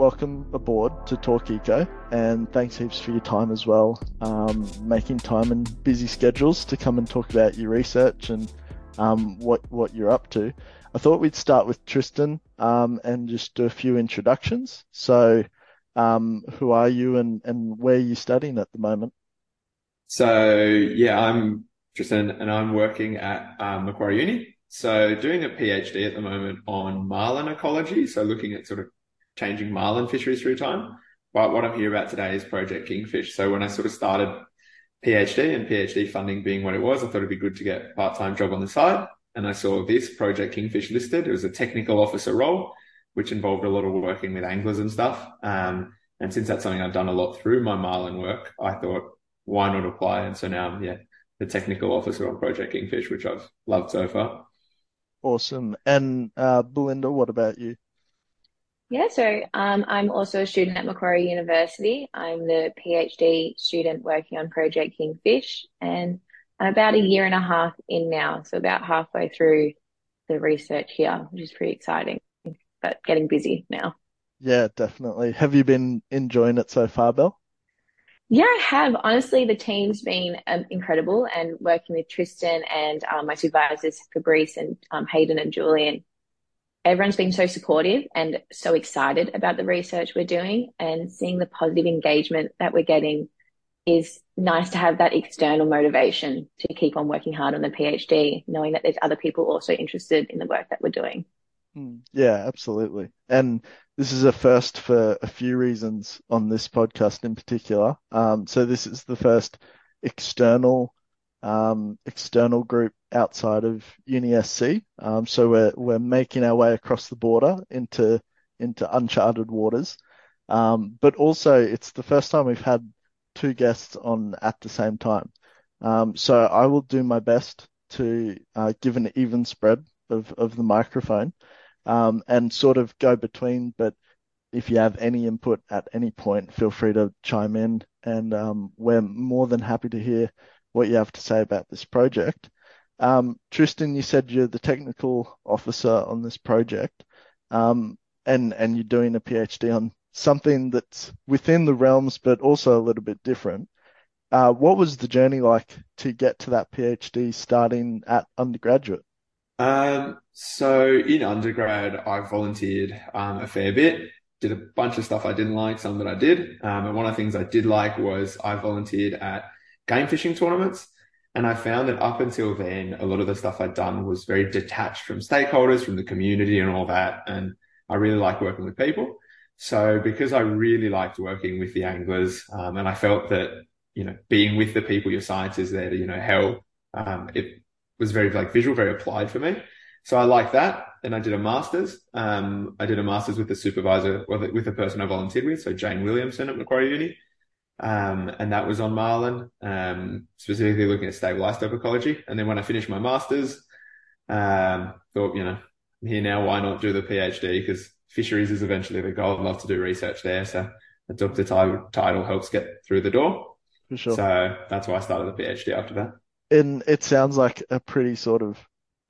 welcome aboard to Talk Eco, and thanks heaps for your time as well, um, making time in busy schedules to come and talk about your research and um, what what you're up to. I thought we'd start with Tristan um, and just do a few introductions. So, um, who are you and, and where are you studying at the moment? So, yeah, I'm Tristan and I'm working at um, Macquarie Uni. So, doing a PhD at the moment on marlin ecology. So, looking at sort of changing marlin fisheries through time. But what I'm here about today is Project Kingfish. So, when I sort of started PhD and PhD funding being what it was, I thought it'd be good to get a part-time job on the side and I saw this Project Kingfish listed. It was a technical officer role, which involved a lot of working with anglers and stuff. Um, and since that's something I've done a lot through my marlin work, I thought, why not apply? And so now I'm, yeah, the technical officer on Project Kingfish, which I've loved so far. Awesome. And uh, Belinda, what about you? Yeah, so um, I'm also a student at Macquarie University. I'm the PhD student working on Project Kingfish, and I'm about a year and a half in now, so about halfway through the research here, which is pretty exciting, but getting busy now. Yeah, definitely. Have you been enjoying it so far, Bel? Yeah, I have. Honestly, the team's been um, incredible, and working with Tristan and um, my supervisors, Fabrice and um, Hayden and Julian, everyone's been so supportive and so excited about the research we're doing, and seeing the positive engagement that we're getting is nice to have that external motivation to keep on working hard on the PhD, knowing that there's other people also interested in the work that we're doing. Hmm. Yeah, absolutely. And this is a first for a few reasons on this podcast in particular. Um, so this is the first external um, external group outside of UniSC. Um, so we're we're making our way across the border into into uncharted waters. Um, but also it's the first time we've had two guests on at the same time. Um, so I will do my best to uh, give an even spread of, of the microphone um, and sort of go between. But if you have any input at any point, feel free to chime in, and um, we're more than happy to hear what you have to say about this project. Um, Tristan, you said you're the technical officer on this project, um, and and you're doing a PhD on something that's within the realms, but also a little bit different. Uh, what was the journey like to get to that PhD starting at undergraduate? Um, so in undergrad, I volunteered um, a fair bit, did a bunch of stuff I didn't like, some that I did. Um, and one of the things I did like was I volunteered at game fishing tournaments. And I found that up until then, a lot of the stuff I'd done was very detached from stakeholders, from the community and all that. And I really like working with people. So because I really liked working with the anglers, um, and I felt that, you know, being with the people your science is there to, you know, help, um, it was very like visual, very applied for me. So I like that. And I did a master's. Um, I did a master's with the supervisor, with the person I volunteered with. So Jane Williamson at Macquarie Uni. Um, and that was on Marlin, um, specifically looking at isotope ecology. And then when I finished my master's, um, thought, you know, I'm here now, why not do the PhD? Because fisheries is eventually the goal. I'd love to do research there. So a doctor title helps get through the door. For sure. So that's why I started the PhD after that. And it sounds like a pretty sort of,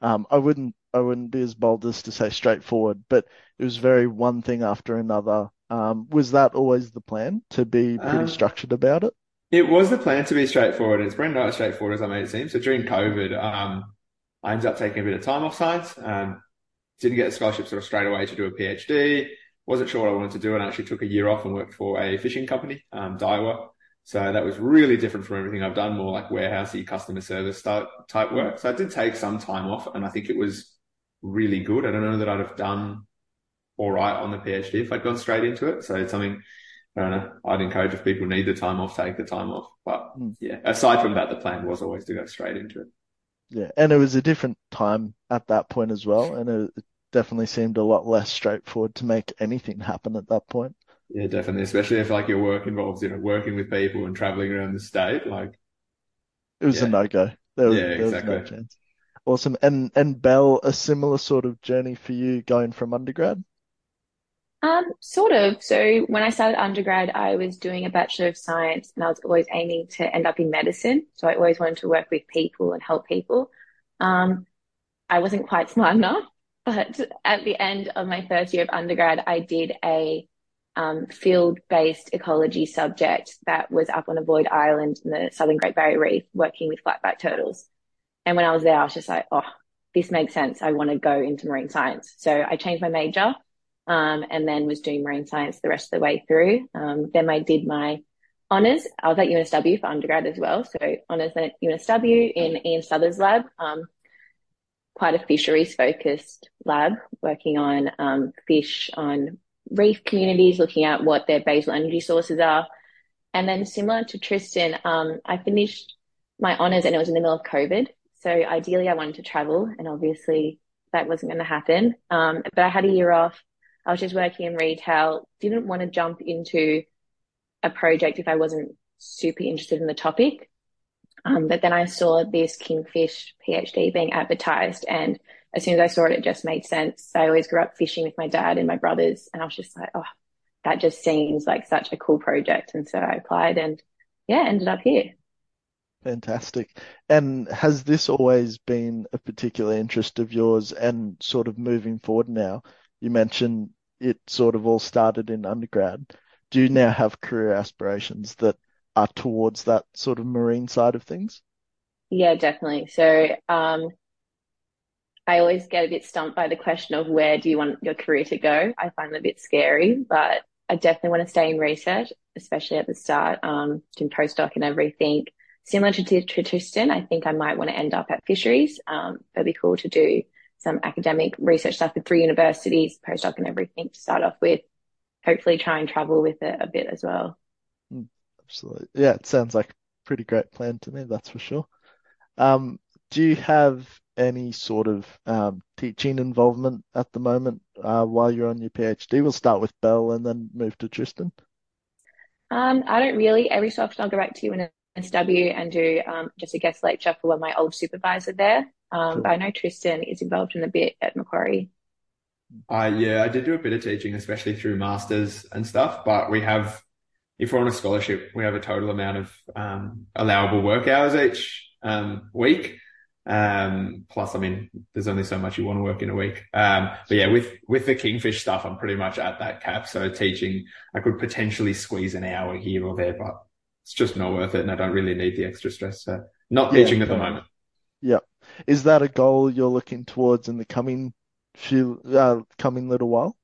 um, I wouldn't, I wouldn't be as bold as to say straightforward, but it was very one thing after another. Um, was that always the plan to be pretty um, structured about it? It was the plan to be straightforward. It's pretty not as straightforward as I made it seem. So during COVID, um, I ended up taking a bit of time off science. Um, didn't get a scholarship sort of straight away to do a PhD. Wasn't sure what I wanted to do and I actually took a year off and worked for a fishing company, um, Daiwa. So that was really different from everything I've done, more like warehousey customer service type work. So I did take some time off and I think it was really good. I don't know that I'd have done all right on the PhD if I'd gone straight into it. So it's something I don't know. I'd encourage if people need the time off, take the time off. But mm. yeah, aside from that, the plan was always to go straight into it. Yeah, and it was a different time at that point as well, and it definitely seemed a lot less straightforward to make anything happen at that point. Yeah, definitely, especially if like your work involves you know working with people and traveling around the state. Like, it was yeah. a no go. There, yeah, there exactly. was no chance. Awesome, and and Bel, a similar sort of journey for you going from undergrad. Um, sort of. So when I started undergrad, I was doing a Bachelor of Science and I was always aiming to end up in medicine. So I always wanted to work with people and help people. Um, I wasn't quite smart enough, but at the end of my first year of undergrad, I did a um, field-based ecology subject that was up on Avoid Island in the Southern Great Barrier Reef working with flatback turtles. And when I was there, I was just like, oh, this makes sense. I want to go into marine science. So I changed my major um, and then was doing marine science the rest of the way through. Um, then I did my honours. I was at UNSW for undergrad as well. So honours at UNSW in Iain Suthers' lab, um, quite a fisheries focused lab working on um, fish on reef communities, looking at what their basal energy sources are. And then similar to Tristan, um, I finished my honours and it was in the middle of COVID. So ideally I wanted to travel and obviously that wasn't going to happen. Um, but I had a year off. I was just working in retail, didn't want to jump into a project if I wasn't super interested in the topic. Um, but then I saw this Kingfish PhD being advertised and as soon as I saw it, it just made sense. I always grew up fishing with my dad and my brothers, and I was just like, oh, that just seems like such a cool project. And so I applied and yeah, ended up here. Fantastic. And has this always been a particular interest of yours and sort of moving forward now? You mentioned it sort of all started in undergrad. Do you now have career aspirations that are towards that sort of marine side of things? Yeah, definitely. So, um, I always get a bit stumped by the question of where do you want your career to go? I find it a bit scary, but I definitely want to stay in research, especially at the start, um, doing postdoc and everything. Similar to, Tristan, I think I might want to end up at fisheries. Um, it'd be cool to do some academic research stuff with three universities, postdoc and everything to start off with. Hopefully try and travel with it a bit as well. Hmm, absolutely. Yeah, it sounds like a pretty great plan to me, that's for sure. Um, do you have any sort of um, teaching involvement at the moment uh, while you're on your PhD? We'll start with Bel and then move to Tristan. Um, I don't really. Every so often I'll go back to UNSW and do um, just a guest lecture for one of my old supervisor there. Um. But I know Tristan is involved in a bit at Macquarie. Uh, yeah, I did do a bit of teaching, especially through masters and stuff. But we have, if we're on a scholarship, we have a total amount of um, allowable work hours each um, week. Um, plus, I mean, there's only so much you want to work in a week. Um, but yeah, with, with the Kingfish stuff, I'm pretty much at that cap. So teaching, I could potentially squeeze an hour here or there, but it's just not worth it. And I don't really need the extra stress. So not yeah, teaching at the moment. Yeah. Is that a goal you're looking towards in the coming few, uh, coming little while?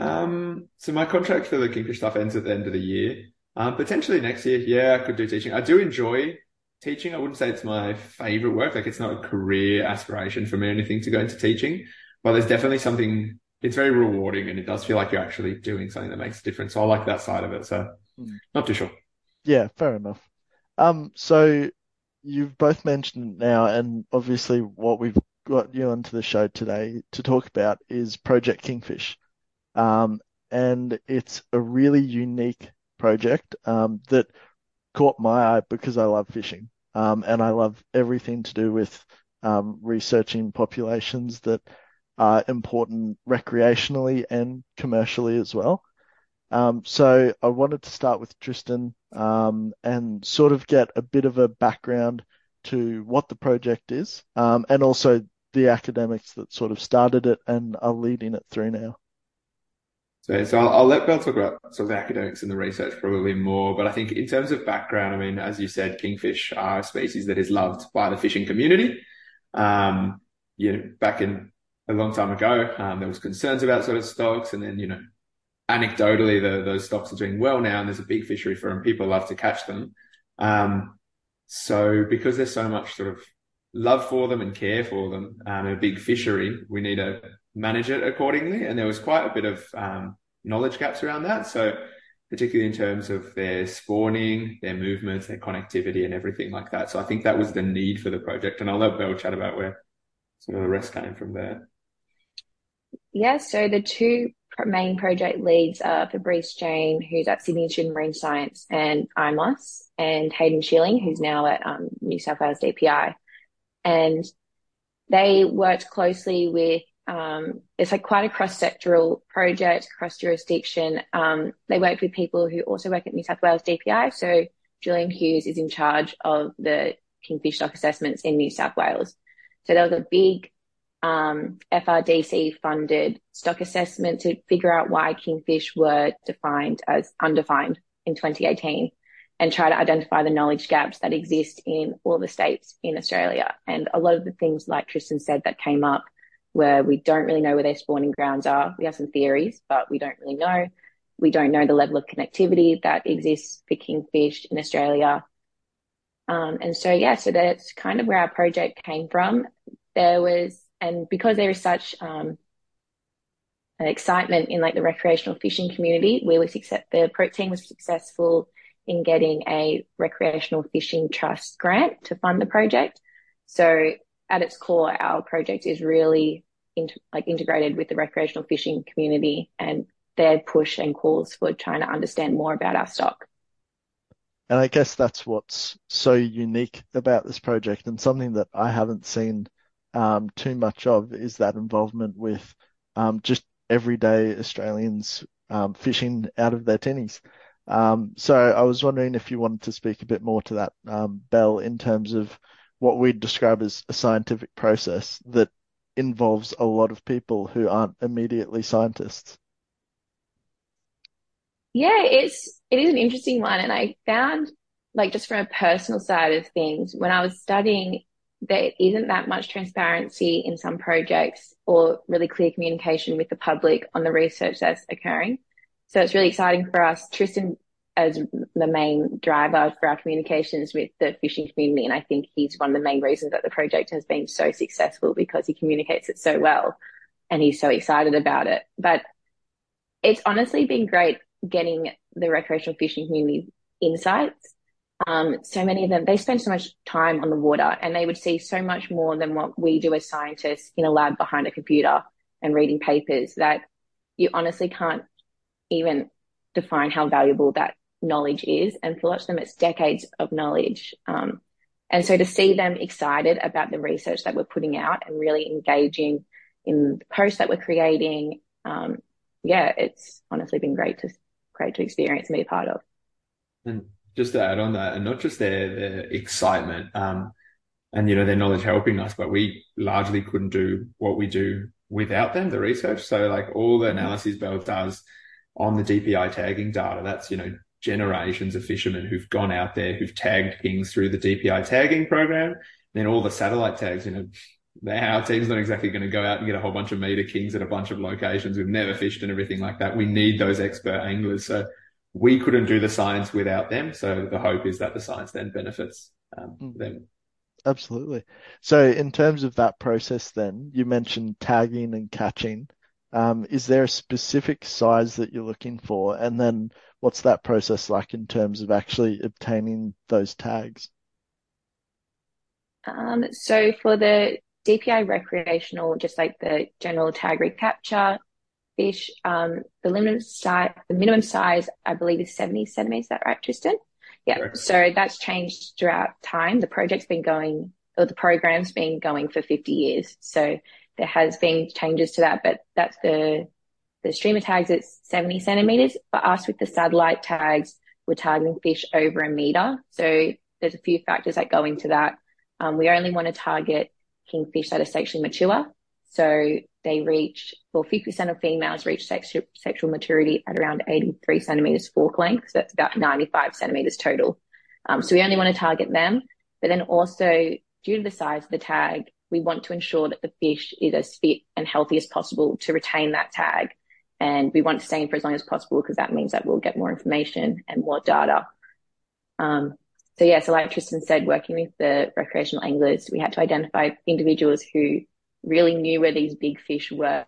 Um, so my contract for the Kingfish stuff ends at the end of the year. Um, potentially next year. Yeah, I could do teaching. I do enjoy teaching. I wouldn't say it's my favorite work. Like it's not a career aspiration for me or anything to go into teaching, but there's definitely something, it's very rewarding and it does feel like you're actually doing something that makes a difference. So I like that side of it. So mm. not too sure. Yeah, fair enough. Um, so you've both mentioned now, and obviously what we've got you onto the show today to talk about is Project Kingfish. Um, and it's a really unique project, um, that caught my eye because I love fishing. Um, and I love everything to do with um, researching populations that are important recreationally and commercially as well. Um, so I wanted to start with Tristan um, and sort of get a bit of a background to what the project is um, and also the academics that sort of started it and are leading it through now. So, so I'll, I'll, let Bel talk about sort of the academics and the research probably more. But I think in terms of background, I mean, as you said, kingfish are a species that is loved by the fishing community. Um, you know, back in a long time ago, um, there was concerns about sort of stocks, and then you know, anecdotally, the, those stocks are doing well now, and there's a big fishery for them. People love to catch them. Um, so because there's so much sort of love for them and care for them, um, a big fishery, we need to manage it accordingly. And there was quite a bit of um, knowledge gaps around that. So particularly in terms of their spawning, their movements, their connectivity and everything like that. So I think that was the need for the project. And I'll let Bel chat about where some of the rest came from there. Yeah, so the two main project leads are Fabrice Jaine, who's at Sydney Institute of Marine Science and IMOS, and Hayden Schilling, who's now at um, New South Wales DPI and they worked closely with um, it's like quite a cross-sectoral project, cross-jurisdiction. Um, they worked with people who also work at New South Wales DPI. So Julian Hughes is in charge of the kingfish stock assessments in New South Wales. So there was a big um, FRDC funded stock assessment to figure out why kingfish were defined as undefined in 2018 and try to identify the knowledge gaps that exist in all the states in Australia. And a lot of the things, like Tristan said, that came up where we don't really know where their spawning grounds are. We have some theories, but we don't really know. We don't know the level of connectivity that exists for kingfish in Australia. Um, and so, yeah, so that's kind of where our project came from. There was, and because there is such um, excitement in like the recreational fishing community, we were success, the pro team was successful in getting a recreational fishing trust grant to fund the project. So at its core, our project is really like integrated with the recreational fishing community and their push and calls for trying to understand more about our stock. And I guess that's what's so unique about this project and something that I haven't seen um, too much of is that involvement with um, just everyday Australians um, fishing out of their tinnies. Um, so I was wondering if you wanted to speak a bit more to that, um, Bel, in terms of what we'd describe as a scientific process that involves a lot of people who aren't immediately scientists. Yeah, it's it is an interesting one, and I found like just from a personal side of things when I was studying there isn't that much transparency in some projects or really clear communication with the public on the research that's occurring. So it's really exciting for us. Tristan as the main driver for our communications with the fishing community. And I think he's one of the main reasons that the project has been so successful because he communicates it so well and he's so excited about it. But it's honestly been great getting the recreational fishing community insights. Um, so many of them, they spend so much time on the water and they would see so much more than what we do as scientists in a lab behind a computer and reading papers that you honestly can't even define how valuable that knowledge is. And for lots of them, it's decades of knowledge. Um, and so to see them excited about the research that we're putting out and really engaging in the posts that we're creating, um, yeah, it's honestly been great to great to experience and be a part of. And just to add on that, and not just their their excitement, um, and you know their knowledge helping us, but we largely couldn't do what we do without them, the research. So like all the analysis Bel does on the DPI tagging data, that's you know generations of fishermen who've gone out there, who've tagged kings through the DPI tagging program. Then all the satellite tags, you know, our team's not exactly going to go out and get a whole bunch of meter kings at a bunch of locations. We've never fished and everything like that. We need those expert anglers. So we couldn't do the science without them. So the hope is that the science then benefits um, mm. them. Absolutely. So in terms of that process, then you mentioned tagging and catching. Um, is there a specific size that you're looking for? And then what's that process like in terms of actually obtaining those tags? Um, so for the DPI recreational, just like the general tag recapture fish, um, the minimum size, the minimum size, I believe is 70 centimeters. Is that right, Tristan? Yeah. So that's changed throughout time. The project's been going, or the program's been going for 50 years. So there has been changes to that, but that's the the streamer tags it's 70 centimeters. For us with the satellite tags, we're targeting fish over a meter. So there's a few factors that go into that. Um, we only want to target kingfish that are sexually mature. So they reach, well, 50% of females reach sex, sexual maturity at around 83 centimeters fork length. So that's about 95 centimeters total. Um, so we only want to target them. But then also due to the size of the tag, we want to ensure that the fish is as fit and healthy as possible to retain that tag. And we want to stay in for as long as possible because that means that we'll get more information and more data. Um, so yeah, so like Tristan said, working with the recreational anglers, we had to identify individuals who really knew where these big fish were,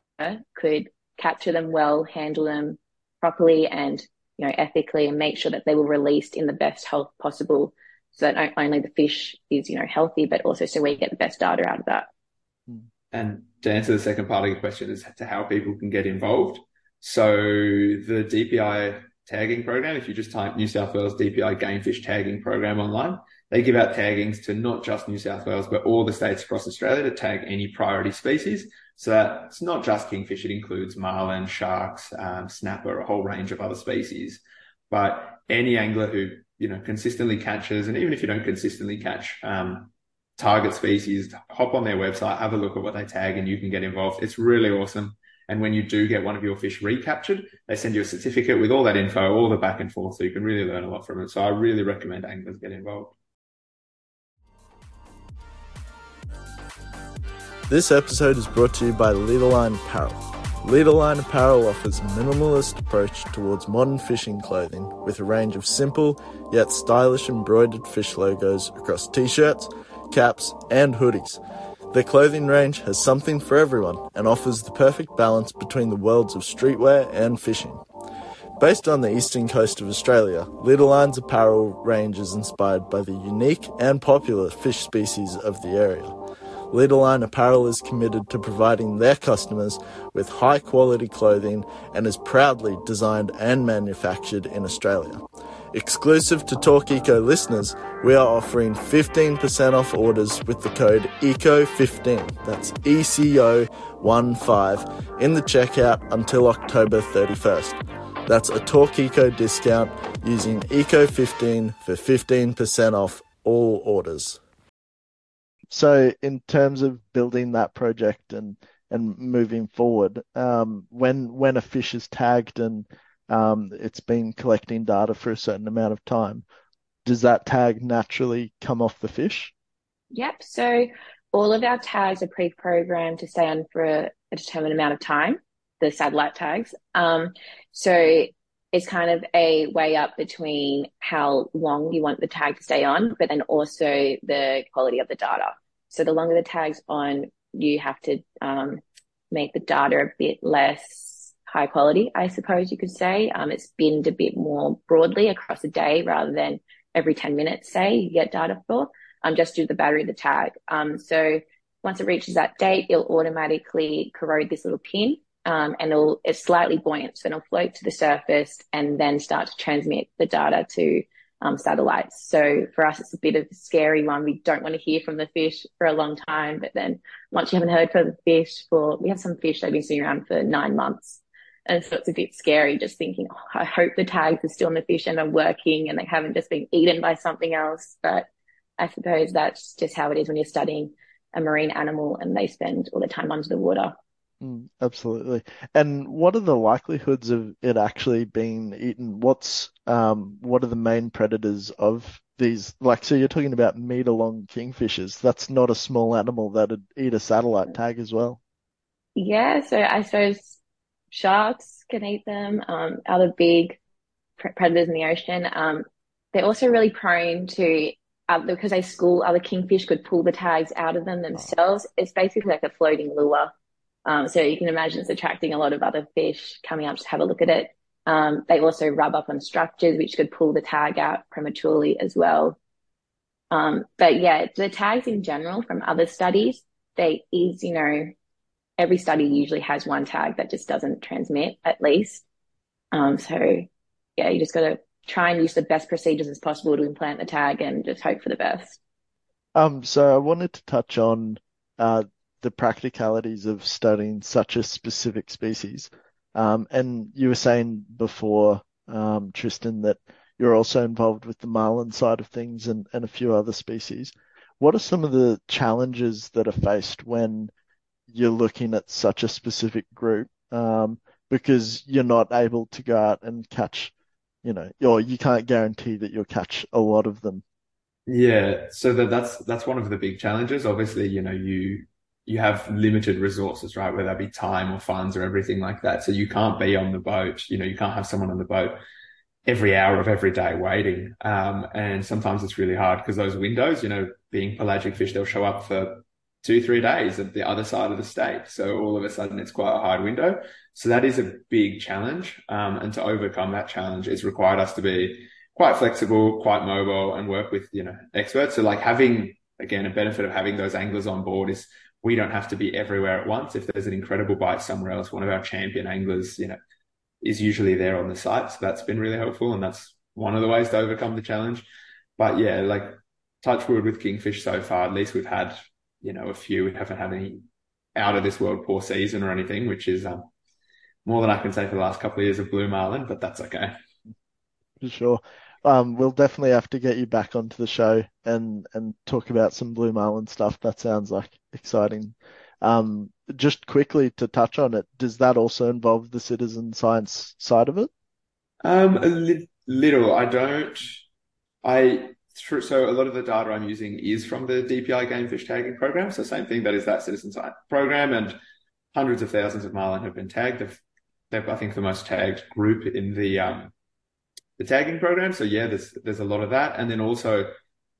could capture them well, handle them properly and, you know, ethically and make sure that they were released in the best health possible so that not only the fish is, you know, healthy, but also so we get the best data out of that. Hmm. And to answer the second part of your question as to how people can get involved. So the DPI tagging program, if you just type New South Wales DPI gamefish tagging program online, they give out taggings to not just New South Wales, but all the states across Australia to tag any priority species. So that it's not just kingfish, it includes marlin, sharks, um, snapper, a whole range of other species. But any angler who you know, consistently catches, and even if you don't consistently catch um, target species, hop on their website, have a look at what they tag, and you can get involved. It's really awesome. And when you do get one of your fish recaptured, they send you a certificate with all that info, all the back and forth, so you can really learn a lot from it. So I really recommend anglers get involved. This episode is brought to you by Leaderline Apparel. Leaderline Apparel offers a minimalist approach towards modern fishing clothing with a range of simple yet stylish embroidered fish logos across t-shirts, caps, and hoodies. Their clothing range has something for everyone and offers the perfect balance between the worlds of streetwear and fishing. Based on the eastern coast of Australia, Leaderline's apparel range is inspired by the unique and popular fish species of the area. Leaderline Apparel is committed to providing their customers with high quality clothing and is proudly designed and manufactured in Australia. Exclusive to Talk Eco listeners, we are offering 15% off orders with the code ECO15. That's ECO15 in the checkout until October 31st. That's a Talk Eco discount using ECO15 for 15% off all orders. So, in terms of building that project and and moving forward, um, when when a fish is tagged and um, it's been collecting data for a certain amount of time, does that tag naturally come off the fish? Yep. So all of our tags are pre-programmed to stay on for a, a determined amount of time. The satellite tags. Um, so it's kind of a weigh up between how long you want the tag to stay on, but then also the quality of the data. So the longer the tag's on, you have to um, make the data a bit less high quality, I suppose you could say. Um, it's binned a bit more broadly across a day rather than every 10 minutes, say, you get data for, um, just due to the battery of the tag. Um, so once it reaches that date, it'll automatically corrode this little pin um, and it'll, it's slightly buoyant. So it'll float to the surface and then start to transmit the data to um, satellites. So for us, it's a bit of a scary one. We don't want to hear from the fish for a long time, but then once you haven't heard from the fish for, we have some fish that have been sitting around for nine months. And so it's a bit scary just thinking, oh, I hope the tags are still on the fish and are working and they haven't just been eaten by something else. But I suppose that's just how it is when you're studying a marine animal and they spend all their time under the water. Mm, absolutely. And what are the likelihoods of it actually being eaten? What's um what are the main predators of these? Like, so you're talking about meter long kingfishers. That's not a small animal that'd eat a satellite tag as well. Yeah, so I suppose sharks can eat them. Um, other big predators in the ocean. Um, they're also really prone to uh, because they school other kingfish could pull the tags out of them themselves. It's basically like a floating lure. Um, so you can imagine it's attracting a lot of other fish coming up to have a look at it. Um, they also rub up on structures which could pull the tag out prematurely as well. Um, but yeah, the tags in general from other studies, they is, you know, every study usually has one tag that just doesn't transmit at least. Um, so yeah, you just got to try and use the best procedures as possible to implant the tag and just hope for the best. Um, so I wanted to touch on uh, the practicalities of studying such a specific species. Um, and you were saying before, um, Tristan, that you're also involved with the marlin side of things and, and a few other species. What are some of the challenges that are faced when you're looking at such a specific group? Um, because you're not able to go out and catch, you know, or you can't guarantee that you'll catch a lot of them. Yeah, so that, that's that's one of the big challenges. Obviously, you know, you you have limited resources, right? Whether that be time or funds or everything like that. So you can't be on the boat. You know, you can't have someone on the boat every hour of every day waiting. Um, and sometimes it's really hard because those windows, you know, being pelagic fish, they'll show up for two, three days at the other side of the state. So all of a sudden it's quite a hard window. So that is a big challenge. Um, and to overcome that challenge, it's required us to be quite flexible, quite mobile and work with, you know, experts. So like having, again, a benefit of having those anglers on board is we don't have to be everywhere at once. If there's an incredible bite somewhere else, one of our champion anglers, you know, is usually there on the site. So that's been really helpful. And that's one of the ways to overcome the challenge. But yeah, like touch wood with Kingfish so far, at least we've had, you know, a few. We haven't had any out of this world poor season or anything, which is um, more than I can say for the last couple of years of Blue Marlin, but that's okay. For sure. Um, we'll definitely have to get you back onto the show and and talk about some blue marlin stuff. That sounds like exciting. Um, just quickly to touch on it, does that also involve the citizen science side of it? Um, a li little. I don't. I so a lot of the data I'm using is from the DPI game fish tagging program. So same thing, that is that citizen science program, and hundreds of thousands of marlin have been tagged. They've, they're, I think, the most tagged group in the um, the tagging program. So yeah, there's there's a lot of that, and then also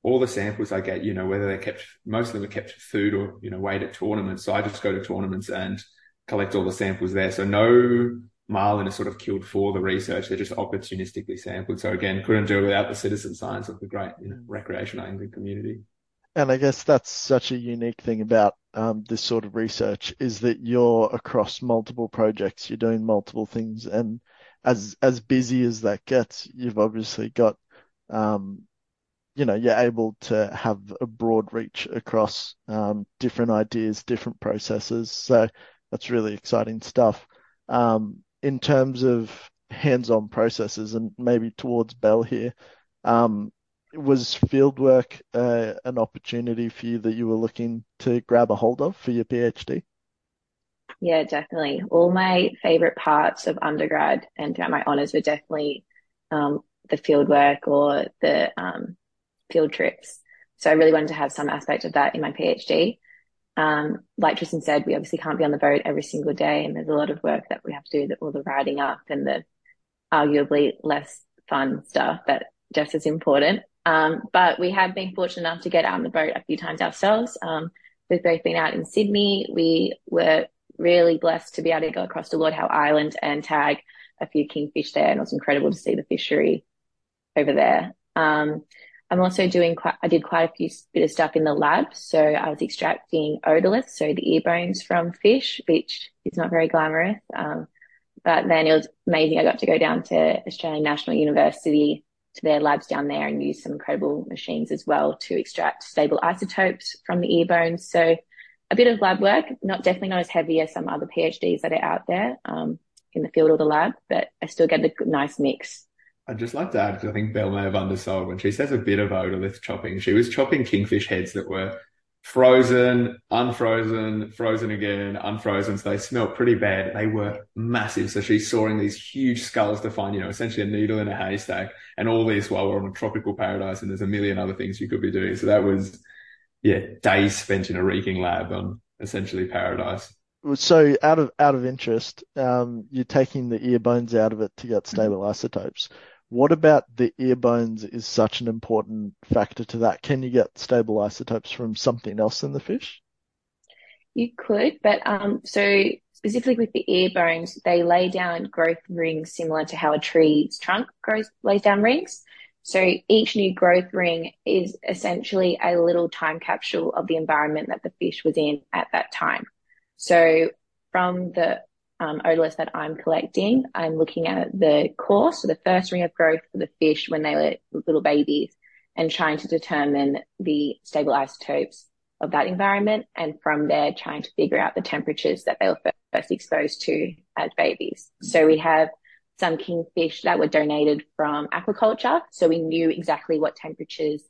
all the samples I get, you know, whether they're kept, most of them are kept for food or you know weighed at tournaments. So I just go to tournaments and collect all the samples there. So no marlin is sort of killed for the research; they're just opportunistically sampled. So again, couldn't do it without the citizen science of the great you know, recreational angling community. And I guess that's such a unique thing about um, this sort of research is that you're across multiple projects, you're doing multiple things, and as as busy as that gets, you've obviously got, um, you know, you're able to have a broad reach across um, different ideas, different processes. So that's really exciting stuff. Um, in terms of hands-on processes, and maybe towards Bel here, um, was fieldwork uh, an opportunity for you that you were looking to grab a hold of for your PhD? Yeah, definitely. All my favorite parts of undergrad and my honors were definitely um, the fieldwork or the um, field trips. So I really wanted to have some aspect of that in my PhD. Um, like Tristan said, we obviously can't be on the boat every single day, and there's a lot of work that we have to do, all the writing up and the arguably less fun stuff, but just as important. Um, but we have been fortunate enough to get out on the boat a few times ourselves. Um, we've both been out in Sydney. We were really blessed to be able to go across to Lord Howe Island and tag a few kingfish there. And it was incredible to see the fishery over there. Um, I'm also doing quite, I did quite a few bit of stuff in the lab. So I was extracting otoliths, so the ear bones from fish, which is not very glamorous. Um, but then it was amazing. I got to go down to Australian National University to their labs down there and use some incredible machines as well to extract stable isotopes from the ear bones. So a bit of lab work, not definitely not as heavy as some other PhDs that are out there um, in the field or the lab, but I still get a nice mix. I'd just like to add, because I think Bel may have undersold when she says a bit of otolith chopping. She was chopping kingfish heads that were frozen, unfrozen, frozen again, unfrozen. So they smelled pretty bad. They were massive. So she's sawing these huge skulls to find, you know, essentially a needle in a haystack. And all this while we're on a tropical paradise and there's a million other things you could be doing. So that was, yeah, days spent in a reeking lab on essentially paradise. So out of out of interest, um, you're taking the ear bones out of it to get stable isotopes. What about the ear bones is such an important factor to that? Can you get stable isotopes from something else in the fish? You could, but um, so specifically with the ear bones, they lay down growth rings similar to how a tree's trunk grows lays down rings. So each new growth ring is essentially a little time capsule of the environment that the fish was in at that time. So from the um, otoliths that I'm collecting, I'm looking at the course, so the first ring of growth for the fish when they were little babies, and trying to determine the stable isotopes of that environment. And from there, trying to figure out the temperatures that they were first exposed to as babies. So we have some kingfish that were donated from aquaculture. So we knew exactly what temperatures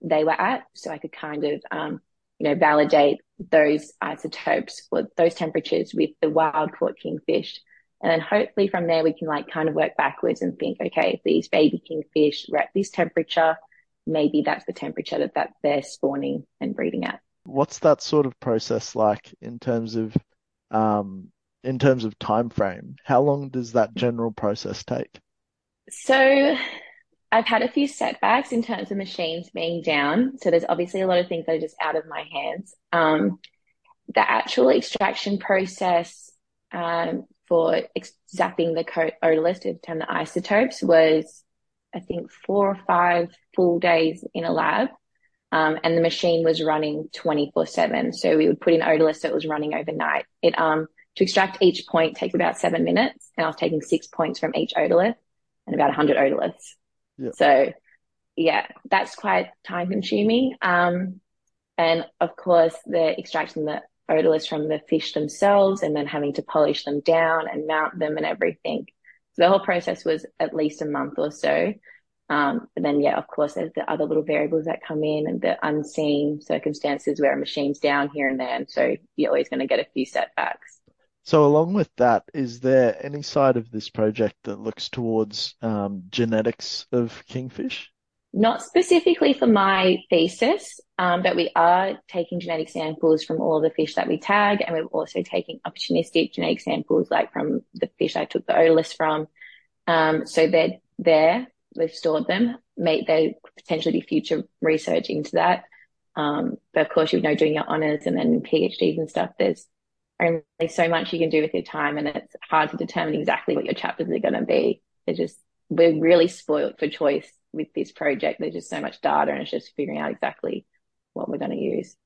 they were at. So I could kind of, um, you know, validate those isotopes or those temperatures with the wild caught kingfish. And then hopefully from there, we can like kind of work backwards and think, okay, if these baby kingfish were at this temperature, maybe that's the temperature that, that they're spawning and breeding at. What's that sort of process like in terms of, um, in terms of time frame? How long does that general process take? So I've had a few setbacks in terms of machines being down. So there's obviously a lot of things that are just out of my hands. Um, the actual extraction process um, for zapping the otolith to determine the isotopes was, I think, four or five full days in a lab. Um, and the machine was running 24 seven. So we would put in otolith so it was running overnight. It, um, to extract each point takes about seven minutes and I was taking six points from each otolith and about 100 otoliths. Yeah. So yeah, that's quite time consuming. Um, and of course, the extracting the otoliths from the fish themselves and then having to polish them down and mount them and everything. So the whole process was at least a month or so. Um, but then, yeah, of course, there's the other little variables that come in and the unseen circumstances where a machine's down here and there. And so you're always going to get a few setbacks. So along with that, is there any side of this project that looks towards um, genetics of kingfish? Not specifically for my thesis, um, but we are taking genetic samples from all the fish that we tag, and we're also taking opportunistic genetic samples, like from the fish I took the otoliths from. Um, so they're there, we've stored them. May they potentially be future research into that. Um, but of course, you know, doing your honors and then PhDs and stuff, there's only so much you can do with your time, and it's hard to determine exactly what your chapters are going to be. They're just we're really spoiled for choice with this project. There's just so much data, and it's just figuring out exactly what we're going to use.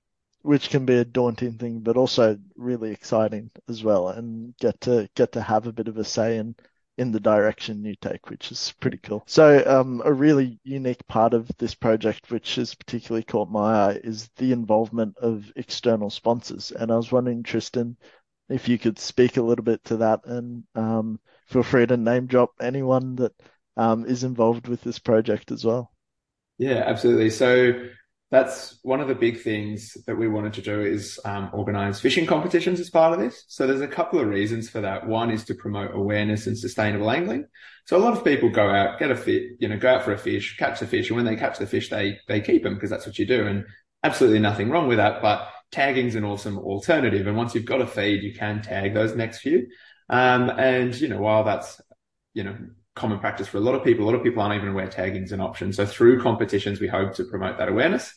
Which can be a daunting thing, but also really exciting as well, and get to get to have a bit of a say in in the direction you take, which is pretty cool. So, um, a really unique part of this project, which has particularly caught my eye, is the involvement of external sponsors. And I was wondering, Tristan, if you could speak a little bit to that, and um, feel free to name drop anyone that um, is involved with this project as well. Yeah, absolutely. So that's one of the big things that we wanted to do is um, organize fishing competitions as part of this. So there's a couple of reasons for that. One is to promote awareness and sustainable angling. So a lot of people go out, get a fit, you know, go out for a fish, catch the fish, and when they catch the fish, they they keep them because that's what you do, and absolutely nothing wrong with that. But tagging's an awesome alternative, and once you've got a feed, you can tag those next few. Um, and you know, while that's you know common practice for a lot of people. A lot of people aren't even aware tagging is an option. So through competitions, we hope to promote that awareness.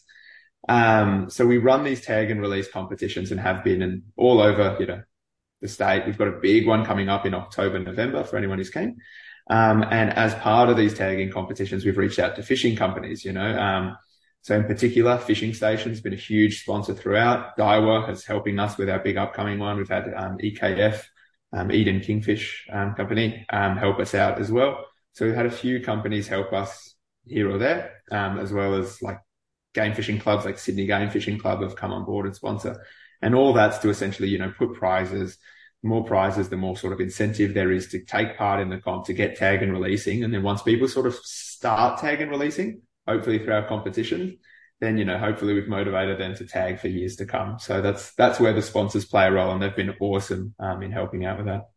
Um, so we run these tag and release competitions and have been all over, you know, the state. We've got a big one coming up in October, November for anyone who's keen. Um, and as part of these tagging competitions, we've reached out to fishing companies, you know, um, so in particular, Fishing Station's been a huge sponsor throughout. Daiwa is helping us with our big upcoming one. We've had um, EKF um, Eden Kingfish um, Company um, help us out as well. So we've had a few companies help us here or there, um, as well as like game fishing clubs like Sydney Game Fishing Club have come on board and sponsor. And all that's to essentially, you know, put prizes, more prizes, the more sort of incentive there is to take part in the comp, to get tag and releasing. And then once people sort of start tag and releasing, hopefully through our competition, then you know hopefully we've motivated them to tag for years to come. So that's that's where the sponsors play a role, and they've been awesome um, in helping out with that.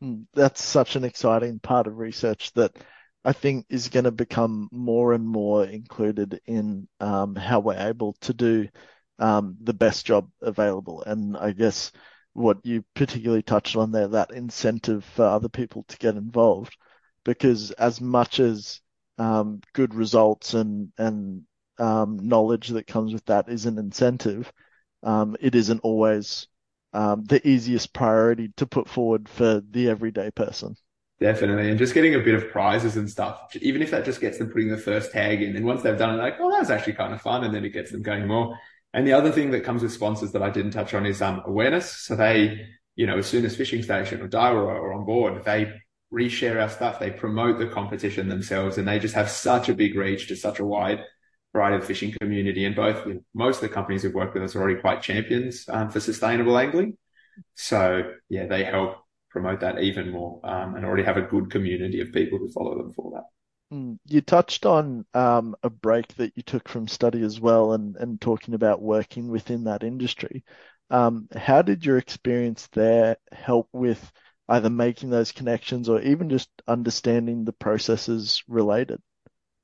Hmm, that's such an exciting part of research that I think is going to become more and more included in um, how we're able to do um, the best job available. And I guess what you particularly touched on there, that incentive for other people to get involved, because as much as um, good results and and um, knowledge that comes with that is an incentive, um, it isn't always um, the easiest priority to put forward for the everyday person. Definitely. And just getting a bit of prizes and stuff, even if that just gets them putting the first tag in. And once they've done it, like, oh, that's actually kind of fun. And then it gets them going more. And the other thing that comes with sponsors that I didn't touch on is um, awareness. So they, you know, as soon as Fishing Station or Daiwa are on board, they reshare our stuff. They promote the competition themselves and they just have such a big reach to such a wide variety of fishing community. And both most of the companies who've worked with us are already quite champions um, for sustainable angling. So yeah, they help promote that even more um, and already have a good community of people who follow them for that. Hmm. You touched on um, a break that you took from study as well, and, and talking about working within that industry. Um, how did your experience there help with either making those connections or even just understanding the processes related?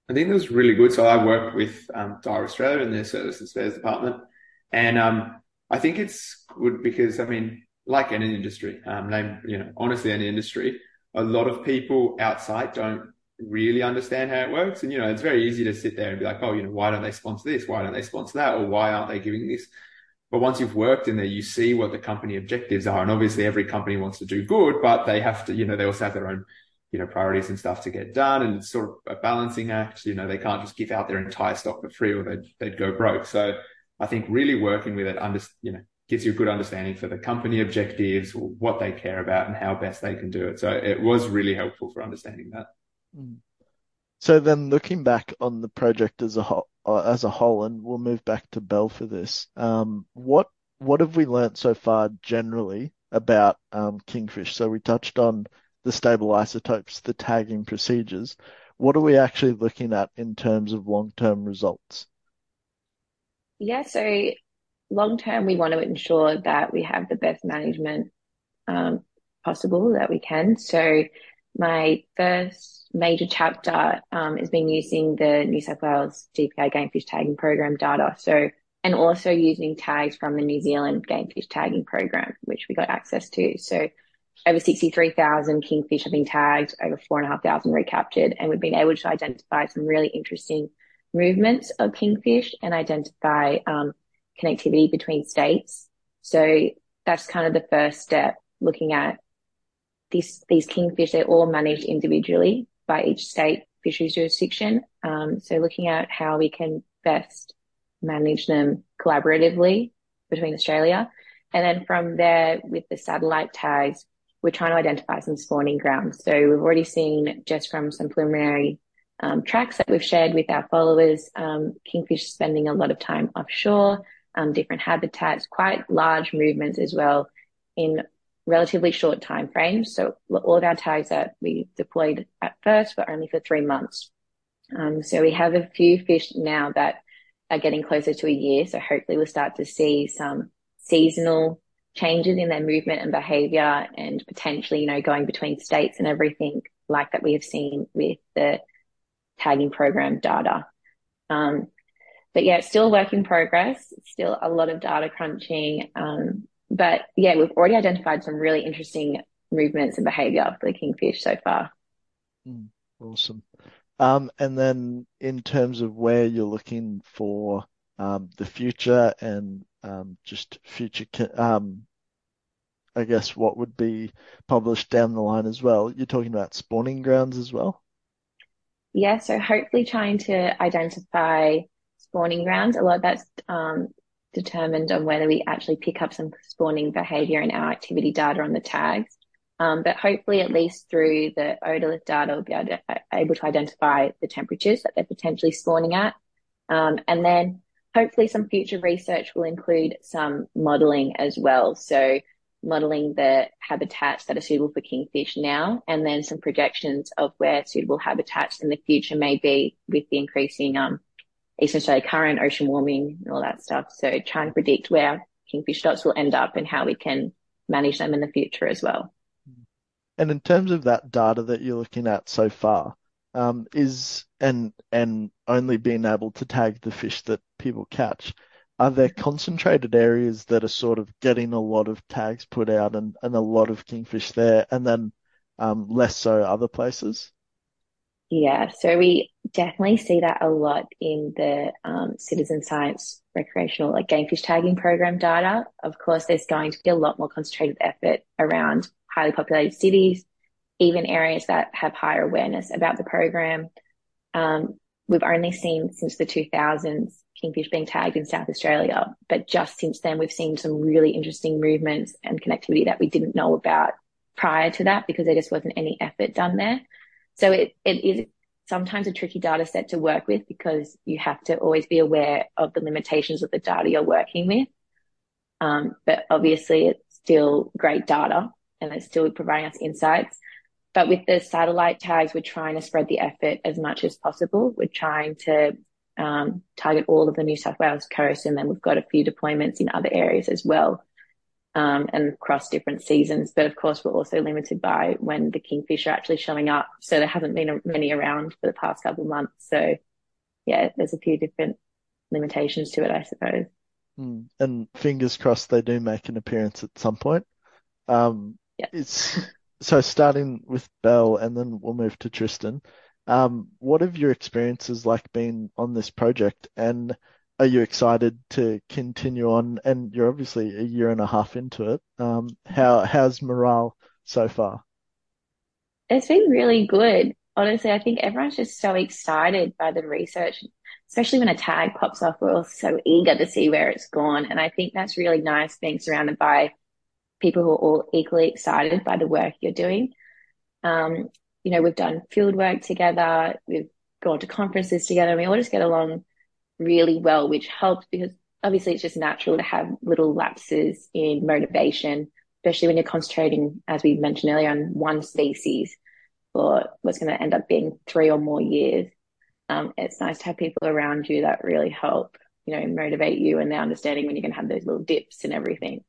I think that was really good. So I work with um, Daiwa Australia in their service and spares department, and um, I think it's good because I mean, like any industry, um, name you know, honestly, any industry, a lot of people outside don't really understand how it works, and you know, it's very easy to sit there and be like, oh, you know, why don't they sponsor this? Why don't they sponsor that? Or why aren't they giving this? But once you've worked in there, you see what the company objectives are, and obviously every company wants to do good, but they have to, you know, they also have their own you know, priorities and stuff to get done and it's sort of a balancing act. You know, they can't just give out their entire stock for free or they'd, they'd go broke. So I think really working with it, under, you know, gives you a good understanding for the company objectives, what they care about and how best they can do it. So it was really helpful for understanding that. Mm. So then looking back on the project as a whole, uh, as a whole, and we'll move back to Bel for this. Um, what, what have we learned so far generally about, um, Kingfish? So we touched on the stable isotopes, the tagging procedures. what are we actually looking at in terms of long-term results? Yeah, so long term, we want to ensure that we have the best management um, possible that we can. So my first major chapter um, has been using the New South Wales DPI game fish tagging program data. So and also using tags from the New Zealand game fish tagging program, which we got access to. So over 63,000 kingfish have been tagged, over 4,500 recaptured, and we've been able to identify some really interesting movements of kingfish and identify um, connectivity between states. So that's kind of the first step, looking at these these kingfish. They're all managed individually by each state fisheries jurisdiction. Um, so looking at how we can best manage them collaboratively between Australia, and then from there with the satellite tags, we're trying to identify some spawning grounds. So we've already seen just from some preliminary um, tracks that we've shared with our followers, um, kingfish spending a lot of time offshore, um, different habitats, quite large movements as well in relatively short time frames. So all of our tags that we deployed at first were only for three months. Um, so we have a few fish now that are getting closer to a year. So hopefully we'll start to see some seasonal changes in their movement and behavior and potentially, you know, going between states and everything like that we have seen with the tagging program data. Um, but yeah, still work in progress, still a lot of data crunching. Um, but yeah, we've already identified some really interesting movements and behavior for the kingfish so far. Mm, awesome. Um, and then in terms of where you're looking for um, the future and um, just future, um, I guess what would be published down the line as well. You're talking about spawning grounds as well. Yeah, so hopefully trying to identify spawning grounds. A lot of that's um, determined on whether we actually pick up some spawning behavior in our activity data on the tags. Um, but hopefully, at least through the otolith data, we'll be able to, able to identify the temperatures that they're potentially spawning at. Um, and then hopefully some future research will include some modeling as well. So modeling the habitats that are suitable for kingfish now, and then some projections of where suitable habitats in the future may be with the increasing um, Eastern Australia current, ocean warming, and all that stuff. So trying to predict where kingfish stocks will end up and how we can manage them in the future as well. And in terms of that data that you're looking at so far, um, is and and only being able to tag the fish that people catch, are there concentrated areas that are sort of getting a lot of tags put out and, and a lot of kingfish there, and then um, less so other places? Yeah, so we definitely see that a lot in the um, citizen science recreational like game fish tagging program data. Of course, there's going to be a lot more concentrated effort around highly populated cities, even areas that have higher awareness about the program. Um, we've only seen since the 2000s kingfish being tagged in South Australia. But just since then, we've seen some really interesting movements and connectivity that we didn't know about prior to that because there just wasn't any effort done there. So it, it is sometimes a tricky data set to work with because you have to always be aware of the limitations of the data you're working with. Um, but obviously it's still great data and it's still providing us insights. But with the satellite tags, we're trying to spread the effort as much as possible. We're trying to um, target all of the New South Wales coast, and then we've got a few deployments in other areas as well, um, and across different seasons. But of course, we're also limited by when the kingfish are actually showing up. So there haven't been many around for the past couple of months. So yeah, there's a few different limitations to it, I suppose. Mm. And fingers crossed they do make an appearance at some point. Um, yeah. It's so starting with Bel, and then we'll move to Tristan. Um, what have your experiences like been on this project, and are you excited to continue on? And you're obviously a year and a half into it. Um, how how's morale so far? It's been really good. Honestly, I think everyone's just so excited by the research, especially when a tag pops up. We're all so eager to see where it's gone, and I think that's really nice being surrounded by people who are all equally excited by the work you're doing. Um, you know, we've done field work together, we've gone to conferences together, and we all just get along really well, which helps because obviously it's just natural to have little lapses in motivation, especially when you're concentrating, as we mentioned earlier, on one species for what's going to end up being three or more years. Um, it's nice to have people around you that really help, you know, motivate you and they're understanding when you can have those little dips and everything.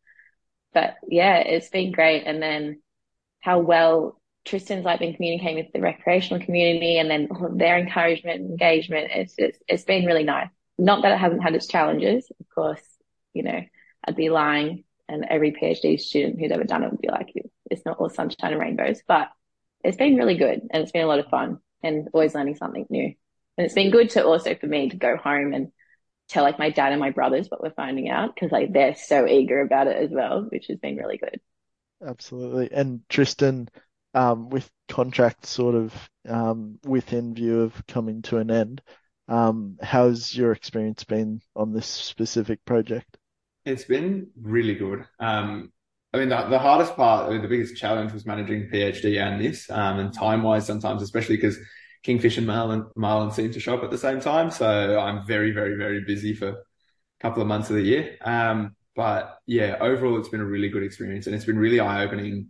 But yeah, it's been great. And then how well Tristan's like been communicating with the recreational community and then their encouragement and engagement. It's, it's, it's been really nice. Not that it hasn't had its challenges. Of course, you know, I'd be lying and every PhD student who's ever done it would be like, it's not all sunshine and rainbows, but it's been really good and it's been a lot of fun and always learning something new. And it's been good to also for me to go home and tell like my dad and my brothers what we're finding out because like they're so eager about it as well, which has been really good. Absolutely. And Tristan, um, with contracts sort of um, within view of coming to an end, um, how's your experience been on this specific project? It's been really good. Um, I mean, the, the hardest part, I mean, the biggest challenge was managing PhD and this, um, and time wise sometimes, especially because Kingfish and Marlin, Marlin seem to shop at the same time. So I'm very, very, very busy for a couple of months of the year. Um, but yeah, overall, it's been a really good experience and it's been really eye opening.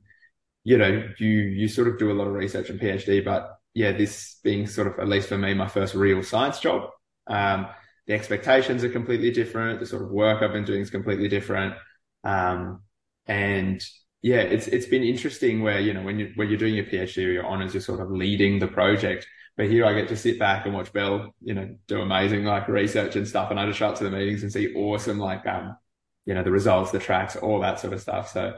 You know, you, you sort of do a lot of research and PhD, but yeah, this being sort of, at least for me, my first real science job. Um, the expectations are completely different. The sort of work I've been doing is completely different. Um, and yeah, it's, it's been interesting where, you know, when you, when you're doing your PhD or your honors, you're sort of leading the project. But here I get to sit back and watch Bel, you know, do amazing like research and stuff. And I just show up to the meetings and see awesome, like, um, you know, the results, the tracks, all that sort of stuff. So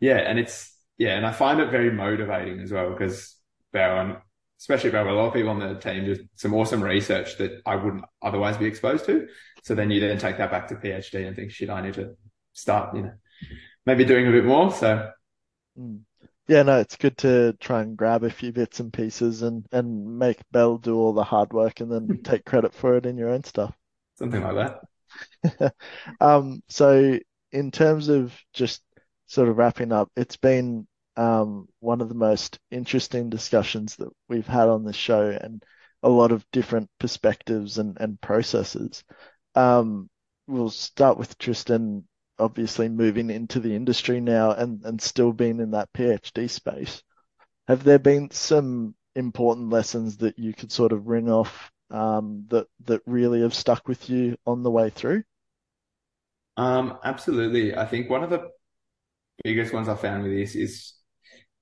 yeah, and it's, yeah, and I find it very motivating as well because and especially Beau, a lot of people on the team do some awesome research that I wouldn't otherwise be exposed to. So then you then take that back to PhD and think, shit, I need to start, you know, maybe doing a bit more. So. Mm. Yeah, no, it's good to try and grab a few bits and pieces and, and make Bel do all the hard work and then take credit for it in your own stuff. Something like that. um, so in terms of just sort of wrapping up, it's been um, one of the most interesting discussions that we've had on this show and a lot of different perspectives and, and processes. Um, we'll start with Tristan, obviously moving into the industry now and, and still being in that PhD space. Have there been some important lessons that you could sort of ring off um, that that really have stuck with you on the way through? Um, absolutely. I think one of the biggest ones I found with this is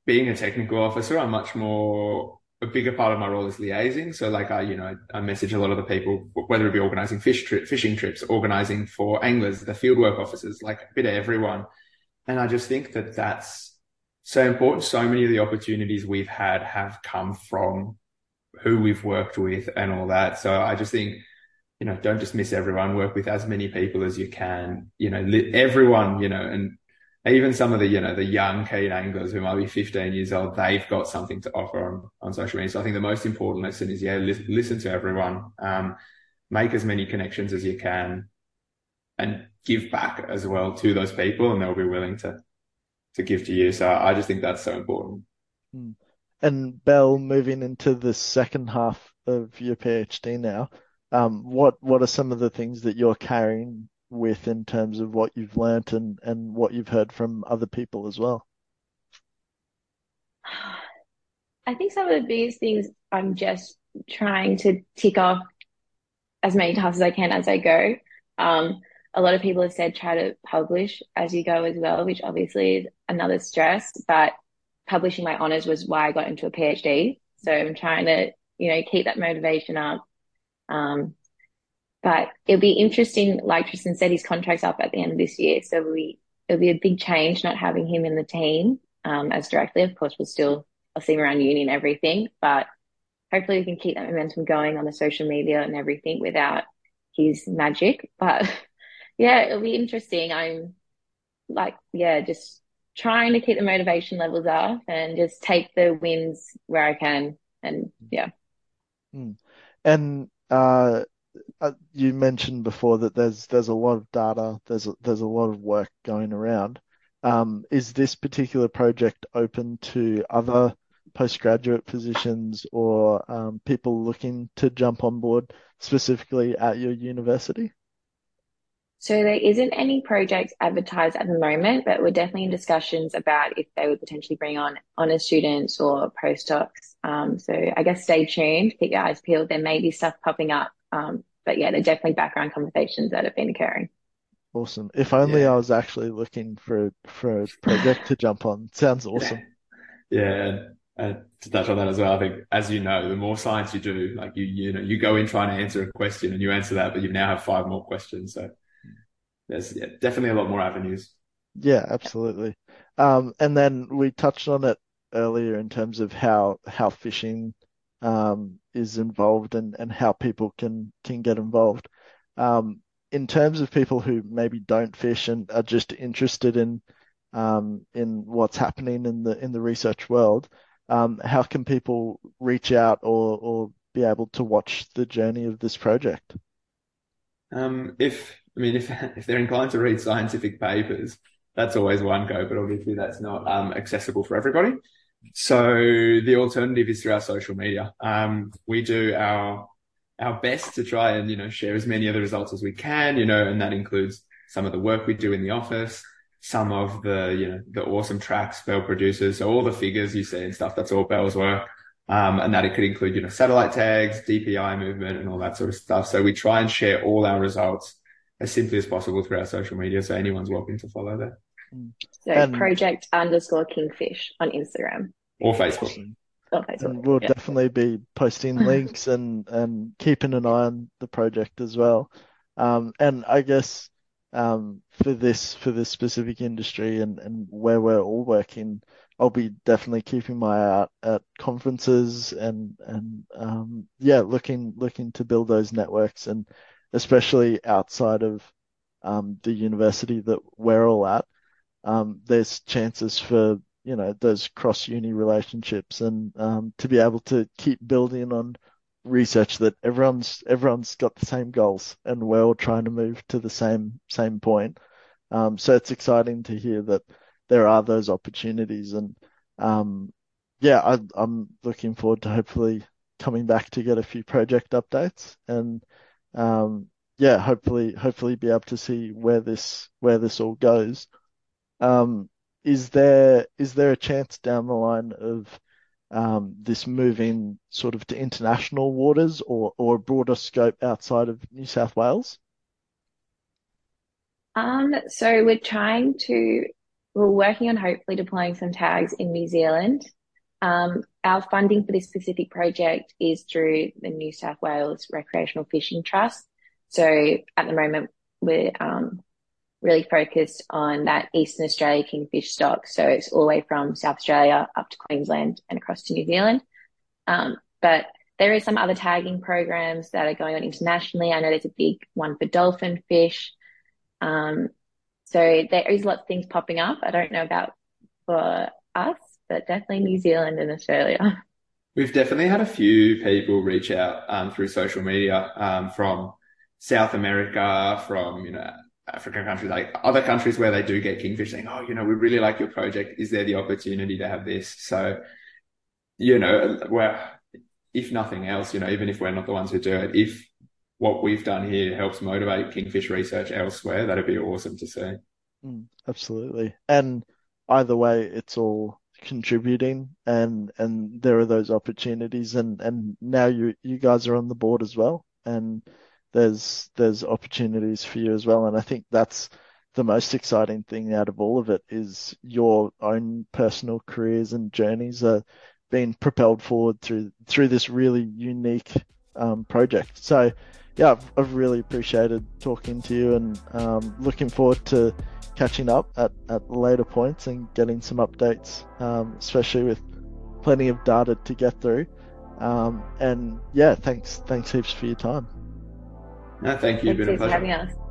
being a technical officer. I'm much more a bigger part of my role is liaising. So like I, you know, I message a lot of the people, whether it be organizing fish trip, fishing trips, organizing for anglers, the fieldwork officers, like a bit of everyone. And I just think that that's so important. So many of the opportunities we've had have come from who we've worked with and all that. So I just think, you know, don't dismiss everyone, work with as many people as you can, you know, everyone, you know, and even some of the, you know, the young keen anglers who might be 15 years old, they've got something to offer on, on social media. So I think the most important lesson is, yeah, listen, listen to everyone, um, make as many connections as you can and give back as well to those people and they'll be willing to, to give to you. So I just think that's so important. Mm. And Bel moving into the second half of your PhD now, um, what what are some of the things that you're carrying with in terms of what you've learnt and, and what you've heard from other people as well? I think some of the biggest things I'm just trying to tick off as many tasks as I can as I go. Um, a lot of people have said try to publish as you go as well, which obviously is another stress, but publishing my honors was why I got into a PhD. So I'm trying to, you know, keep that motivation up. Um, but it'll be interesting, like Tristan said, his contract's up at the end of this year. So we, it'll be a big change not having him in the team, um, as directly. Of course, we'll still, I'll see him around uni and everything, but hopefully we can keep that momentum going on the social media and everything without his magic. But yeah, it'll be interesting. I'm like, yeah, just trying to keep the motivation levels up and just take the wins where I can. And yeah. Mm. And uh, uh, you mentioned before that there's there's a lot of data, there's a, there's a lot of work going around. Um, is this particular project open to other postgraduate positions or um, people looking to jump on board specifically at your university? So there isn't any projects advertised at the moment, but we're definitely in discussions about if they would potentially bring on honors students or postdocs. Um, so I guess stay tuned, keep your eyes peeled. There may be stuff popping up. Um, but yeah, they're definitely background conversations that have been occurring. Awesome. If only yeah. I was actually looking for for a project to jump on. Sounds awesome. Yeah. And to touch on that as well, I think as you know, the more science you do, like you you know, you go in trying to answer a question and you answer that, but you now have five more questions. So there's yeah, definitely a lot more avenues. Yeah, absolutely. Um, and then we touched on it earlier in terms of how how fishing um, is involved and, and how people can can get involved. Um, in terms of people who maybe don't fish and are just interested in um, in what's happening in the in the research world, um, how can people reach out or or be able to watch the journey of this project? Um, if I mean, if if they're inclined to read scientific papers, that's always one go, but obviously that's not um, accessible for everybody. So the alternative is through our social media. Um, we do our our best to try and you know share as many of the results as we can, you know, and that includes some of the work we do in the office, some of the you know the awesome tracks Bel produces, so all the figures you see and stuff. That's all Bel's work. Um, and that it could include, you know, satellite tags, DPI movement and all that sort of stuff. So we try and share all our results as simply as possible through our social media. So anyone's welcome to follow that. So and, project underscore kingfish on Instagram or Facebook. Or Facebook. And we'll yeah. definitely be posting links and, and keeping an eye on the project as well. Um, and I guess, um, for this, for this specific industry and, and where we're all working, I'll be definitely keeping my eye out at conferences and, and, um, yeah, looking, looking to build those networks and especially outside of, um, the university that we're all at. Um, there's chances for you know those cross uni relationships and um, to be able to keep building on research that everyone's everyone's got the same goals and we're all trying to move to the same same point. Um, so it's exciting to hear that there are those opportunities and um, yeah, I, I'm looking forward to hopefully coming back to get a few project updates and um, yeah, hopefully hopefully be able to see where this where this all goes. Um, is there is there a chance down the line of um, this moving sort of to international waters or or a broader scope outside of New South Wales? Um, so we're trying to we're working on hopefully deploying some tags in New Zealand. Um, our funding for this specific project is through the New South Wales Recreational Fishing Trust. So at the moment, we're um, really focused on that Eastern Australia kingfish stock. So it's all the way from South Australia up to Queensland and across to New Zealand. Um, but there is some other tagging programs that are going on internationally. I know there's a big one for dolphin fish. Um, so there is lots of things popping up. I don't know about for us, but definitely New Zealand and Australia. We've definitely had a few people reach out um, through social media um, from South America, from you know African countries, like other countries where they do get kingfish saying, Oh, you know, we really like your project. Is there the opportunity to have this? So, you know, where, if nothing else, you know, even if we're not the ones who do it, if what we've done here helps motivate kingfish research elsewhere, that'd be awesome to see. Mm, absolutely. And either way, it's all contributing and, and there are those opportunities and, and now you, you guys are on the board as well. And, there's there's opportunities for you as well. And I think that's the most exciting thing out of all of it is your own personal careers and journeys are being propelled forward through through this really unique um, project. So yeah, I've, I've, really appreciated talking to you and um, looking forward to catching up at, at later points and getting some updates, um, especially with plenty of data to get through. Um, and yeah, thanks thanks heaps for your time. No, thank you. For having us.